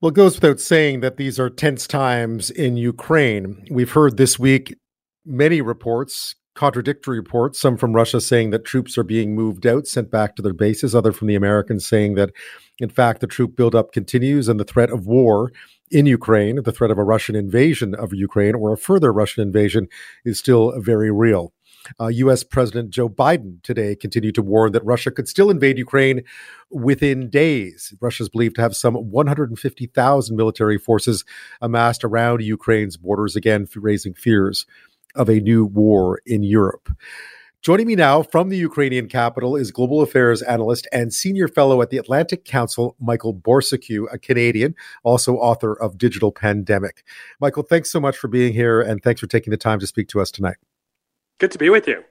Well, it goes without saying that these are tense times in Ukraine. We've heard this week many reports, contradictory reports, some from Russia saying that troops are being moved out, sent back to their bases, other from the Americans saying that, in fact, the troop buildup continues and the threat of war in Ukraine, the threat of a Russian invasion of Ukraine or a further Russian invasion is still very real. Uh, U.S. President Joe Biden today continued to warn that Russia could still invade Ukraine within days. Russia is believed to have some 150,000 military forces amassed around Ukraine's borders, again, raising fears of a new war in Europe. Joining me now from the Ukrainian capital is global affairs analyst and senior fellow at the Atlantic Council, Michael Bociurkiw, a Canadian, also author of Digital Pandemic. Michael, thanks so much for being here and thanks for taking the time to speak to us tonight. Good to be with you.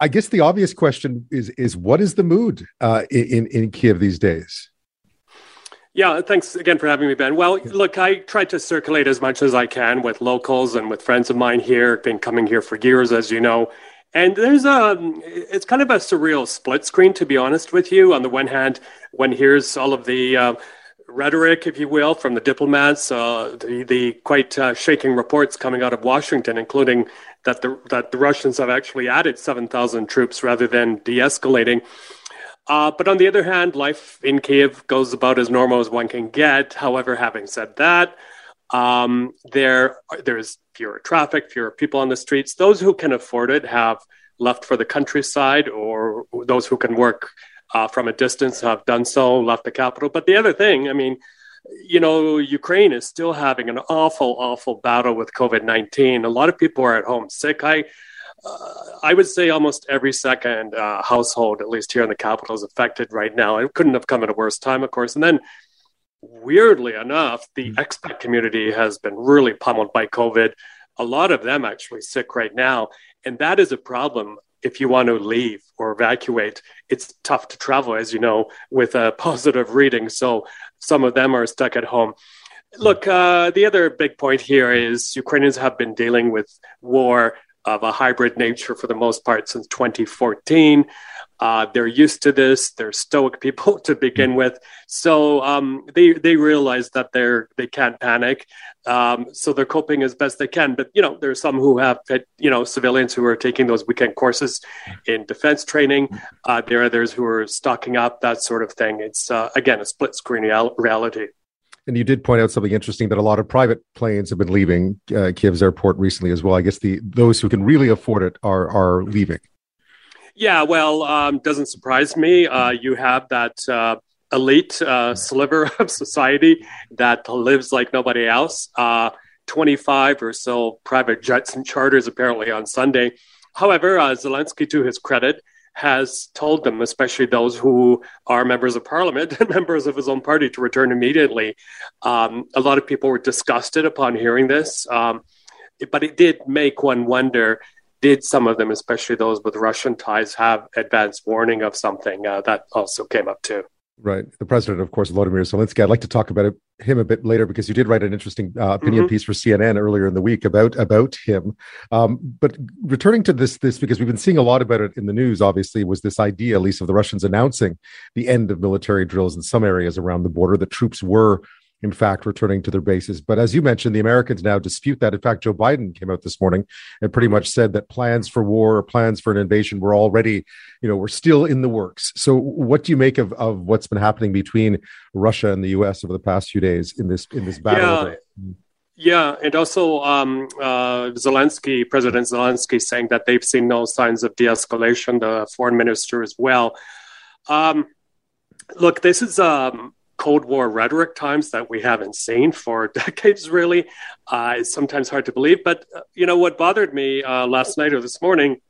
I guess the obvious question is is what is the mood uh, in in Kiev these days? Yeah, thanks again for having me, Ben. Well, look, I try to circulate as much as I can with locals and with friends of mine here. Been coming here for years, as you know, and there's a it's kind of a surreal split screen, to be honest with you. On the one hand, when here's all of the uh, rhetoric, if you will, from the diplomats, uh, the, the quite uh, shaking reports coming out of Washington, including that the that the Russians have actually added 7,000 troops rather than de-escalating. Uh, but on the other hand, life in Kiev goes about as normal as one can get. However, having said that, um, there there's fewer traffic, fewer people on the streets. Those who can afford it have left for the countryside, or those who can work uh, from a distance have done so, left the capital. But the other thing, I mean, you know, Ukraine is still having an awful, awful battle with COVID 19. A lot of people are at home sick. I, uh, I would say almost every second uh, household, at least here in the capital, is affected right now. It couldn't have come at a worse time, of course. And then, weirdly enough, the mm. expat community has been really pummeled by COVID. A lot of them actually sick right now. And that is a problem if you want to leave or evacuate, it's tough to travel, as you know, with a positive reading. So some of them are stuck at home. Look, uh, the other big point here is Ukrainians have been dealing with war of a hybrid nature for the most part since 2014. Uh, they're used to this. They're stoic people to begin mm. with, so um, they they realize that they're they can't panic. Um, so they're coping as best they can. But you know, there's some who have you know civilians who are taking those weekend courses in defense training. Uh, there are others who are stocking up, that sort of thing. It's uh, again a split screen real- reality. And you did point out something interesting that a lot of private planes have been leaving uh, Kiev's airport recently as well. I guess the those who can really afford it are are leaving. Yeah, well, um, doesn't surprise me. Uh, you have that uh, elite uh, sliver of society that lives like nobody else. Uh, 25 or so private jets and charters apparently on Sunday. However, uh, Zelensky, to his credit, has told them, especially those who are members of parliament and members of his own party, to return immediately. Um, a lot of people were disgusted upon hearing this, um, but it did make one wonder did some of them, especially those with Russian ties, have advance warning of something? Uh, that also came up too. Right. The president, of course, Volodymyr Zelensky. I'd like to talk about it, him a bit later because you did write an interesting uh, opinion mm-hmm. piece for CNN earlier in the week about about him. Um, but returning to this, this because we've been seeing a lot about it in the news. Obviously, was this idea, at least, of the Russians announcing the end of military drills in some areas around the border. That troops were in fact, returning to their bases. But as you mentioned, the Americans now dispute that. In fact, Joe Biden came out this morning and pretty much said that plans for war or plans for an invasion were already, you know, were still in the works. So, what do you make of, of what's been happening between Russia and the U.S. over the past few days in this in this battle? Yeah. Yeah, and also um, uh, Zelensky, President Zelensky, saying that they've seen no signs of de-escalation. The foreign minister as well. Um, look, this is um, Cold War rhetoric times that we haven't seen for decades, really. Uh, it's sometimes hard to believe. But, uh, you know, what bothered me uh, last night or this morning,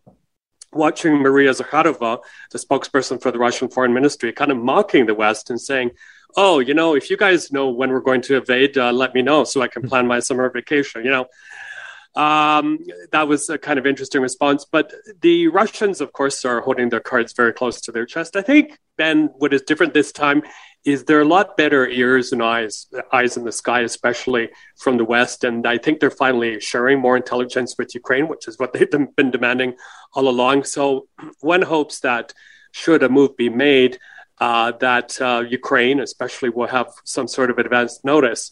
watching Maria Zakharova, the spokesperson for the Russian foreign ministry, kind of mocking the West and saying, oh, you know, if you guys know when we're going to invade, uh, let me know so I can plan my summer vacation, you know. Um, that was a kind of interesting response. But the Russians, of course, are holding their cards very close to their chest. I think, Ben, what is different this time is there a lot better ears and eyes, eyes in the sky, especially from the West. And I think they're finally sharing more intelligence with Ukraine, which is what they've been demanding all along. So one hopes that should a move be made, uh, that uh, Ukraine, especially, will have some sort of advanced notice.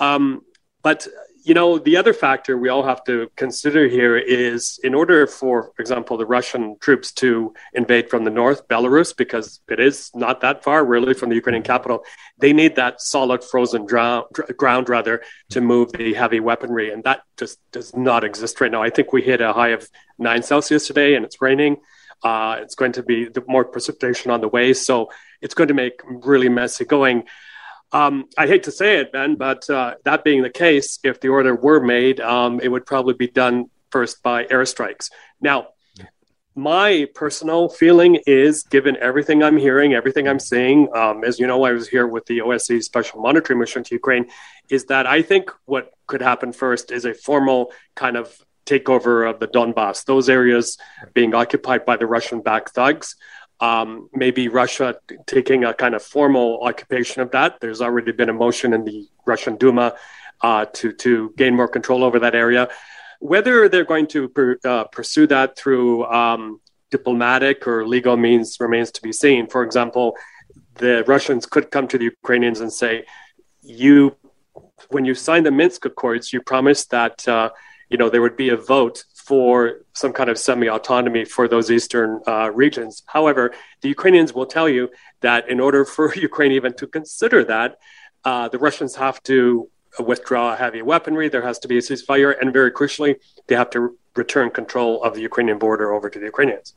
Um, but you know, the other factor we all have to consider here is in order for, for example, the Russian troops to invade from the north, Belarus, because it is not that far really from the Ukrainian capital, they need that solid frozen drown, ground rather to move the heavy weaponry. And that just does not exist right now. I think we hit a high of nine Celsius today and it's raining. Uh, it's going to be more precipitation on the way. So it's going to make really messy going. Um, I hate to say it, Ben, but uh, that being the case, if the order were made, um, it would probably be done first by airstrikes. Now, my personal feeling is, given everything I'm hearing, everything I'm seeing, um, as you know, I was here with the OSCE Special Monitoring Mission to Ukraine, is that I think what could happen first is a formal kind of takeover of the Donbass, those areas being occupied by the Russian backed thugs um, maybe Russia taking a kind of formal occupation of that. There's already been a motion in the Russian Duma uh, to to gain more control over that area. Whether they're going to per, uh, pursue that through um, diplomatic or legal means remains to be seen. For example, the Russians could come to the Ukrainians and say, "You, when you signed the Minsk Accords, you promised that." Uh, you know, there would be a vote for some kind of semi-autonomy for those eastern uh, regions. However, the Ukrainians will tell you that in order for Ukraine even to consider that, uh, the Russians have to withdraw heavy weaponry. There has to be a ceasefire, and very crucially, they have to return control of the Ukrainian border over to the Ukrainians.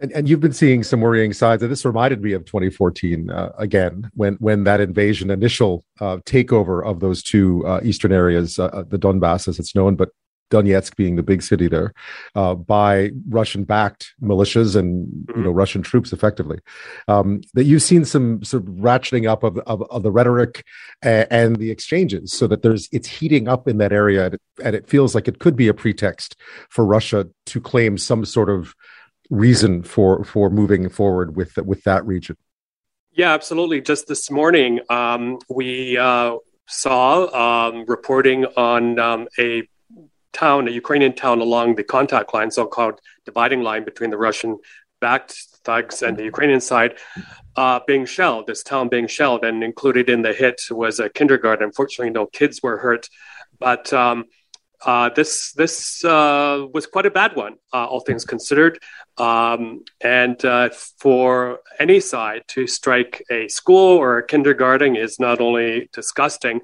And, and you've been seeing some worrying signs, and this reminded me of 2014 uh, again, when when that invasion, initial uh, takeover of those two uh, eastern areas, uh, uh, the Donbass as it's known, but Donetsk being the big city there, uh, by Russian-backed militias and you know mm-hmm. Russian troops, effectively. Um, that you've seen some sort of ratcheting up of, of, of the rhetoric and, and, the exchanges, so that there's it's heating up in that area, and it, and it feels like it could be a pretext for Russia to claim some sort of reason for for moving forward with with that region. Yeah, absolutely. Just this morning, um, we uh, saw um, reporting on um, a town, a Ukrainian town along the contact line, so called dividing line between the Russian backed thugs and the Ukrainian side, uh, being shelled, this town being shelled. And included in the hit was a kindergarten. Unfortunately, no kids were hurt. But um, uh, this this uh, was quite a bad one, uh, all things considered. Um, and uh, for any side to strike a school or a kindergarten is not only disgusting,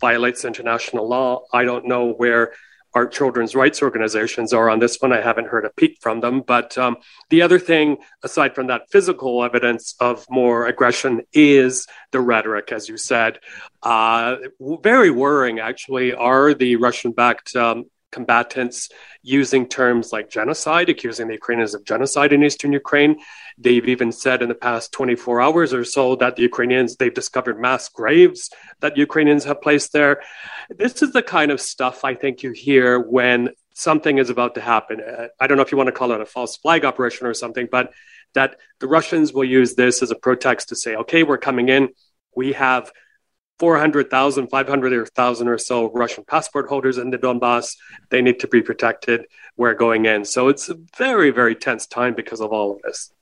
violates international law. I don't know where our children's rights organizations are on this one. I haven't heard a peep from them. But um, the other thing, aside from that physical evidence of more aggression, is the rhetoric, as you said. Uh, very worrying, actually, are the Russian backed um, combatants using terms like genocide, accusing the Ukrainians of genocide in eastern Ukraine. They've even said in the past 24 hours or so that the Ukrainians, they've discovered mass graves that Ukrainians have placed there. This is the kind of stuff I think you hear when something is about to happen. I don't know if you want to call it a false flag operation or something, but that the Russians will use this as a pretext to say, okay, we're coming in. We have 400,000, 500,000 or so Russian passport holders in the Donbass. They need to be protected. We're going in. So it's a very, very tense time because of all of this.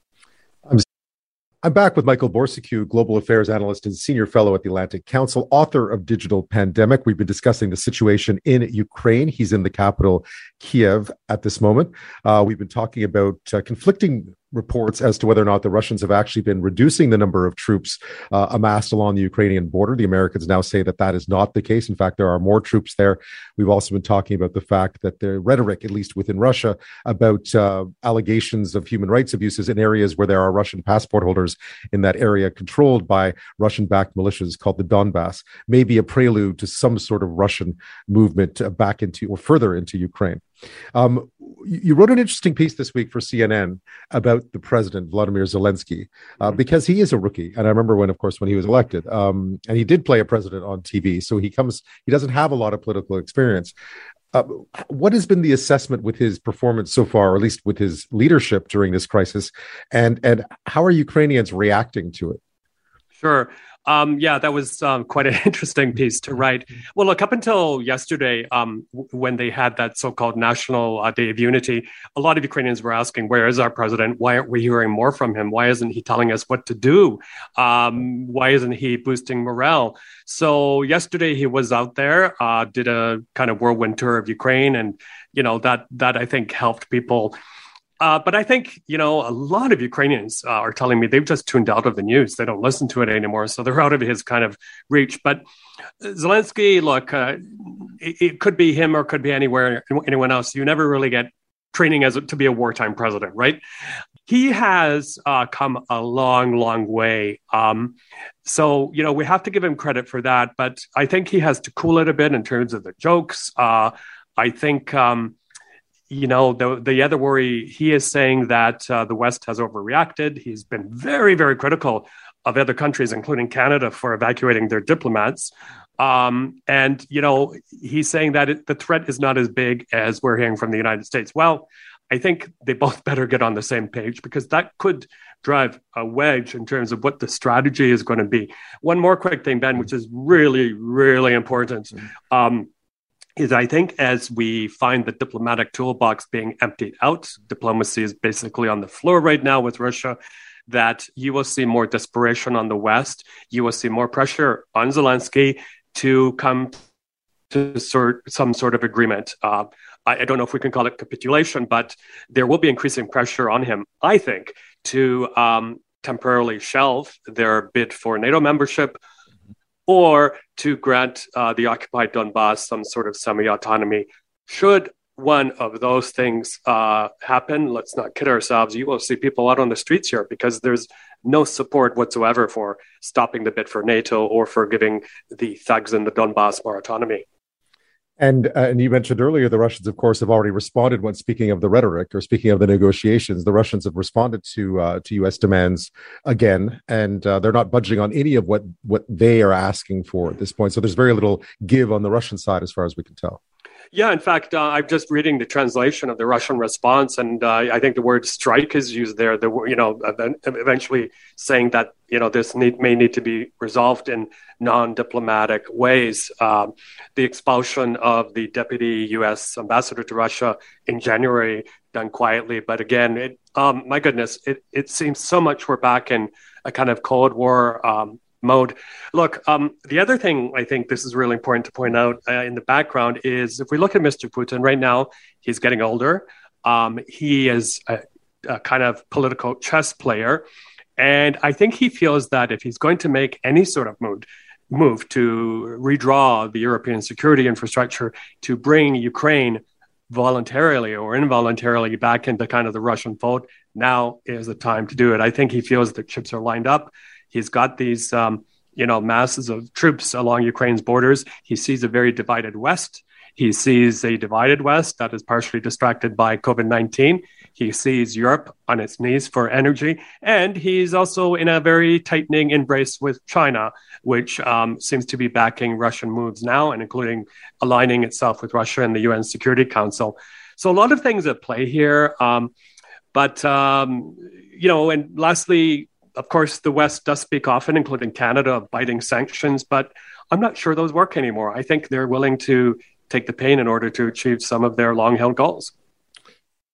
I'm back with Michael Bociurkiw, Global Affairs Analyst and Senior Fellow at the Atlantic Council, author of Digital Pandemic. We've been discussing the situation in Ukraine. He's in the capital, Kiev, at this moment. Uh, we've been talking about uh, conflicting reports as to whether or not the Russians have actually been reducing the number of troops uh, amassed along the Ukrainian border. The Americans now say that that is not the case. In fact, there are more troops there. We've also been talking about the fact that the rhetoric, at least within Russia, about uh, allegations of human rights abuses in areas where there are Russian passport holders in that area controlled by Russian backed militias called the Donbass, may be a prelude to some sort of Russian movement uh, back into or further into Ukraine. Um, you wrote an interesting piece this week for CNN about the president Vladimir Zelensky uh, mm-hmm. because he is a rookie, and I remember when, of course, when he was elected, um, and he did play a president on TV, so he comes, he doesn't have a lot of political experience. Uh, what has been the assessment with his performance so far, or at least with his leadership during this crisis, and and how are Ukrainians reacting to it? Sure. Um, yeah, that was um, quite an interesting piece to write. Well, look, up until yesterday, um, when they had that so-called National uh, Day of Unity, a lot of Ukrainians were asking, "Where is our president? Why aren't we hearing more from him? Why isn't he telling us what to do? Um, why isn't he boosting morale?" So yesterday he was out there, uh, did a kind of whirlwind tour of Ukraine, and you know that that I think helped people uh, but I think, you know, a lot of Ukrainians uh, are telling me they've just tuned out of the news. They don't listen to it anymore. So they're out of his kind of reach. But Zelensky, look, uh, it, it, could be him or could be anywhere, anyone else. You never really get training as to be a wartime president, right? He has uh, come a long, long way. Um, so, you know, we have to give him credit for that. But I think he has to cool it a bit in terms of the jokes. Uh, I think. Um, you know, the the other worry, he is saying that uh, the West has overreacted. He's been very, very critical of other countries, including Canada, for evacuating their diplomats. Um, and you know, he's saying that it, the threat is not as big as we're hearing from the United States. Well, I think they both better get on the same page because that could drive a wedge in terms of what the strategy is going to be. One more quick thing, Ben, which is really, really important. Um, is I think as we find the diplomatic toolbox being emptied out, diplomacy is basically on the floor right now with Russia, that you will see more desperation on the West. You will see more pressure on Zelensky to come to sort some sort of agreement. Uh, I, I, don't know if we can call it capitulation, but there will be increasing pressure on him, I think, to um, temporarily shelve their bid for NATO membership or to grant uh, the occupied Donbass some sort of semi autonomy. Should one of those things uh, happen, let's not kid ourselves, you will see people out on the streets here because there's no support whatsoever for stopping the bid for NATO or for giving the thugs in the Donbass more autonomy. And uh, and you mentioned earlier the Russians, of course, have already responded. When speaking of the rhetoric or speaking of the negotiations, the Russians have responded to uh, to U.S. demands again, and uh, they're not budging on any of what what they are asking for at this point. So there's very little give on the Russian side, as far as we can tell. Yeah, in fact, uh, I'm just reading the translation of the Russian response, and uh, I think the word "strike" is used there. The you know, eventually saying that you know this need, may need to be resolved in non-diplomatic ways. Um, the expulsion of the deputy U.S. ambassador to Russia in January, done quietly, but again, it, um, my goodness, it it seems so much we're back in a kind of Cold War um, mode. Look, um, the other thing I think this is really important to point out uh, in the background is if we look at Mr. Putin right now, he's getting older. Um, he is a, a, kind of political chess player. And I think he feels that if he's going to make any sort of move, move to redraw the European security infrastructure to bring Ukraine voluntarily or involuntarily back into kind of the Russian fold, now is the time to do it. I think he feels the chips are lined up. He's got these, um, you know, masses of troops along Ukraine's borders. He sees a very divided West. He sees a divided West that is partially distracted by COVID 19. He sees Europe on its knees for energy. And he's also in a very tightening embrace with China, which um, seems to be backing Russian moves now and including aligning itself with Russia and the UN Security Council. So, a lot of things at play here. Um, but, um, you know, and lastly, of course, the West does speak often, including Canada, of biting sanctions, but I'm not sure those work anymore. I think they're willing to take the pain in order to achieve some of their long held goals.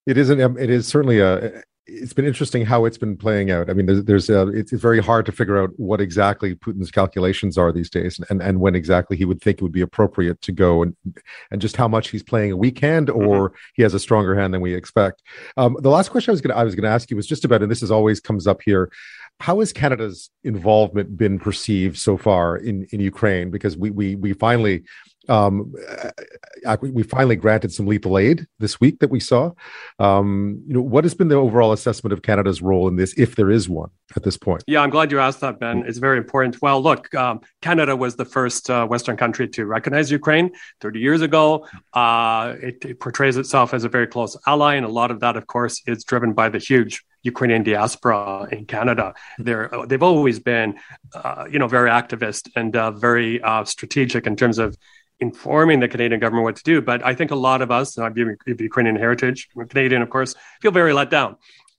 It isn't. It is certainly a it's been interesting how it's been playing out. I mean, there's, there's a, it's very hard to figure out what exactly Putin's calculations are these days, and, and when exactly he would think it would be appropriate to go, and and just how much he's playing a weak hand, mm-hmm. or mm-hmm. he has a stronger hand than we expect. Um, the last question I was gonna I was going to ask you was just about, and this is always comes up here. How has Canada's involvement been perceived so far in in Ukraine? Because we we we finally um, we finally granted some lethal aid this week that we saw. Um, you know, what has been the overall assessment of Canada's role in this, if there is one at this point? Yeah, I'm glad you asked that, Ben. It's very important. Well, look, um, Canada was the first uh, Western country to recognize Ukraine 30 years ago. Uh, it, it portrays itself as a very close ally, and a lot of that, of course, is driven by the huge Ukrainian diaspora in Canada. They're they've always been, uh, you know, very activist and uh, very uh, strategic in terms of informing the Canadian government what to do. But I think a lot of us, and I'm Ukrainian heritage, Canadian, of course, feel very let down.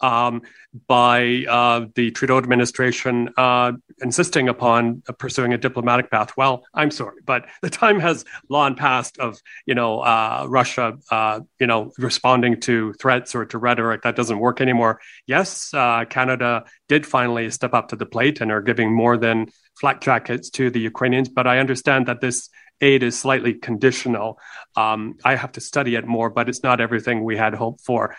um, by uh, the Trudeau administration uh, insisting upon pursuing a diplomatic path. Well, I'm sorry, but the time has long passed of you know uh, Russia uh, you know responding to threats or to rhetoric that doesn't work anymore. Yes, uh, Canada did finally step up to the plate and are giving more than flak jackets to the Ukrainians, but I understand that this aid is slightly conditional. Um, I have to study it more, but it's not everything we had hoped for.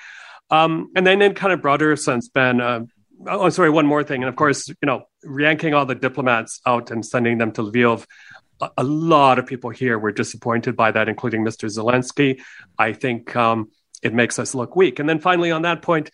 Um, and then in kind of broader sense, Ben, uh, oh, sorry, one more thing. And of course, you know, yanking all the diplomats out and sending them to Lviv, a, a lot of people here were disappointed by that, including Mr. Zelensky. I think um, it makes us look weak. And then finally, on that point,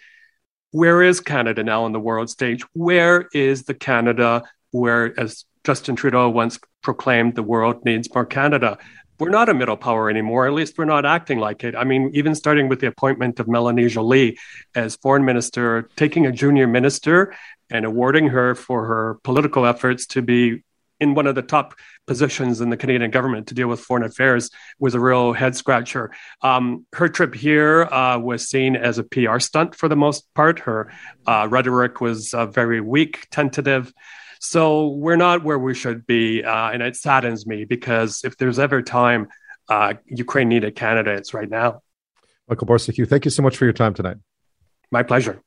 where is Canada now on the world stage? Where is the Canada where, as Justin Trudeau once proclaimed, the world needs more Canada? we're not a middle power anymore. At least we're not acting like it. I mean, even starting with the appointment of Melanie Joly as foreign minister, taking a junior minister and awarding her for her political efforts to be in one of the top positions in the Canadian government to deal with foreign affairs was a real head scratcher. Um, her trip here uh, was seen as a PR stunt for the most part. Her uh, rhetoric was uh, very weak, tentative. So we're not where we should be, uh, and it saddens me because if there's ever time uh, Ukraine needed Canada, it's right now. Michael Bociurkiw, thank you so much for your time tonight. My pleasure.